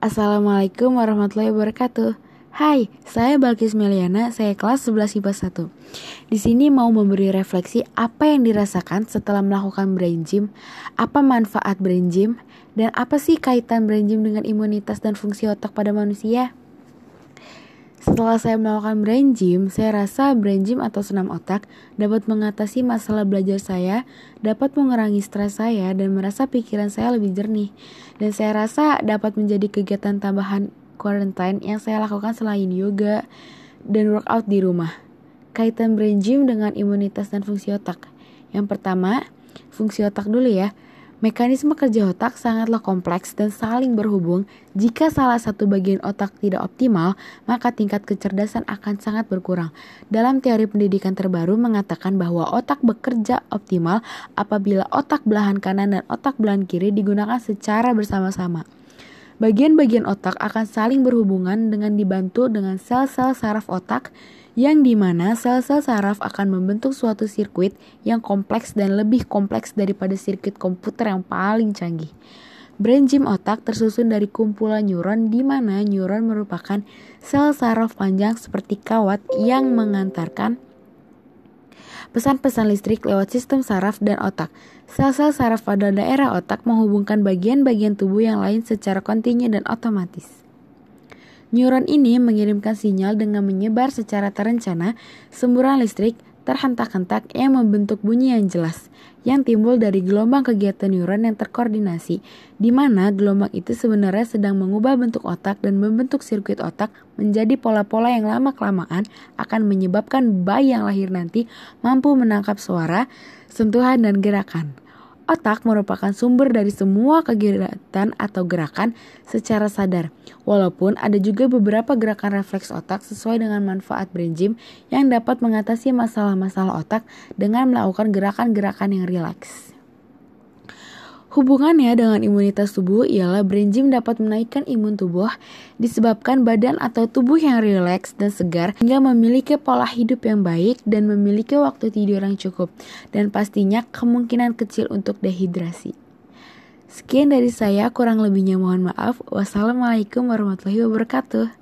Assalamualaikum warahmatullahi wabarakatuh. Hai, saya Balkis Meliana, saya kelas 11 IPA 1. Di sini mau memberi refleksi apa yang dirasakan setelah melakukan brain gym, apa manfaat brain gym, dan apa sih kaitan brain gym dengan imunitas dan fungsi otak pada manusia? Setelah saya melakukan brain gym, saya rasa brain gym atau senam otak dapat mengatasi masalah belajar saya, dapat mengurangi stres saya, dan merasa pikiran saya lebih jernih. Dan saya rasa dapat menjadi kegiatan tambahan quarantine yang saya lakukan selain yoga dan workout di rumah. Kaitan brain gym dengan imunitas dan fungsi otak. Yang pertama, fungsi otak dulu ya. Mekanisme kerja otak sangatlah kompleks dan saling berhubung. Jika salah satu bagian otak tidak optimal, maka tingkat kecerdasan akan sangat berkurang. Dalam teori pendidikan terbaru mengatakan bahwa otak bekerja optimal apabila otak belahan kanan dan otak belahan kiri digunakan secara bersama-sama. Bagian-bagian otak akan saling berhubungan dengan dibantu dengan sel-sel saraf otak yang di mana sel-sel saraf akan membentuk suatu sirkuit yang kompleks dan lebih kompleks daripada sirkuit komputer yang paling canggih. Brain gym otak tersusun dari kumpulan neuron di mana neuron merupakan sel saraf panjang seperti kawat yang mengantarkan pesan-pesan listrik lewat sistem saraf dan otak. Sel-sel saraf pada daerah otak menghubungkan bagian-bagian tubuh yang lain secara kontinu dan otomatis. Neuron ini mengirimkan sinyal dengan menyebar secara terencana semburan listrik terhentak-hentak yang membentuk bunyi yang jelas yang timbul dari gelombang kegiatan neuron yang terkoordinasi di mana gelombang itu sebenarnya sedang mengubah bentuk otak dan membentuk sirkuit otak menjadi pola-pola yang lama-kelamaan akan menyebabkan bayi yang lahir nanti mampu menangkap suara, sentuhan, dan gerakan. Otak merupakan sumber dari semua kegiatan atau gerakan secara sadar. Walaupun ada juga beberapa gerakan refleks otak sesuai dengan manfaat brain gym yang dapat mengatasi masalah-masalah otak dengan melakukan gerakan-gerakan yang rileks. Hubungannya dengan imunitas tubuh ialah brain gym dapat menaikkan imun tubuh disebabkan badan atau tubuh yang rileks dan segar hingga memiliki pola hidup yang baik dan memiliki waktu tidur yang cukup dan pastinya kemungkinan kecil untuk dehidrasi. Sekian dari saya, kurang lebihnya mohon maaf. Wassalamualaikum warahmatullahi wabarakatuh.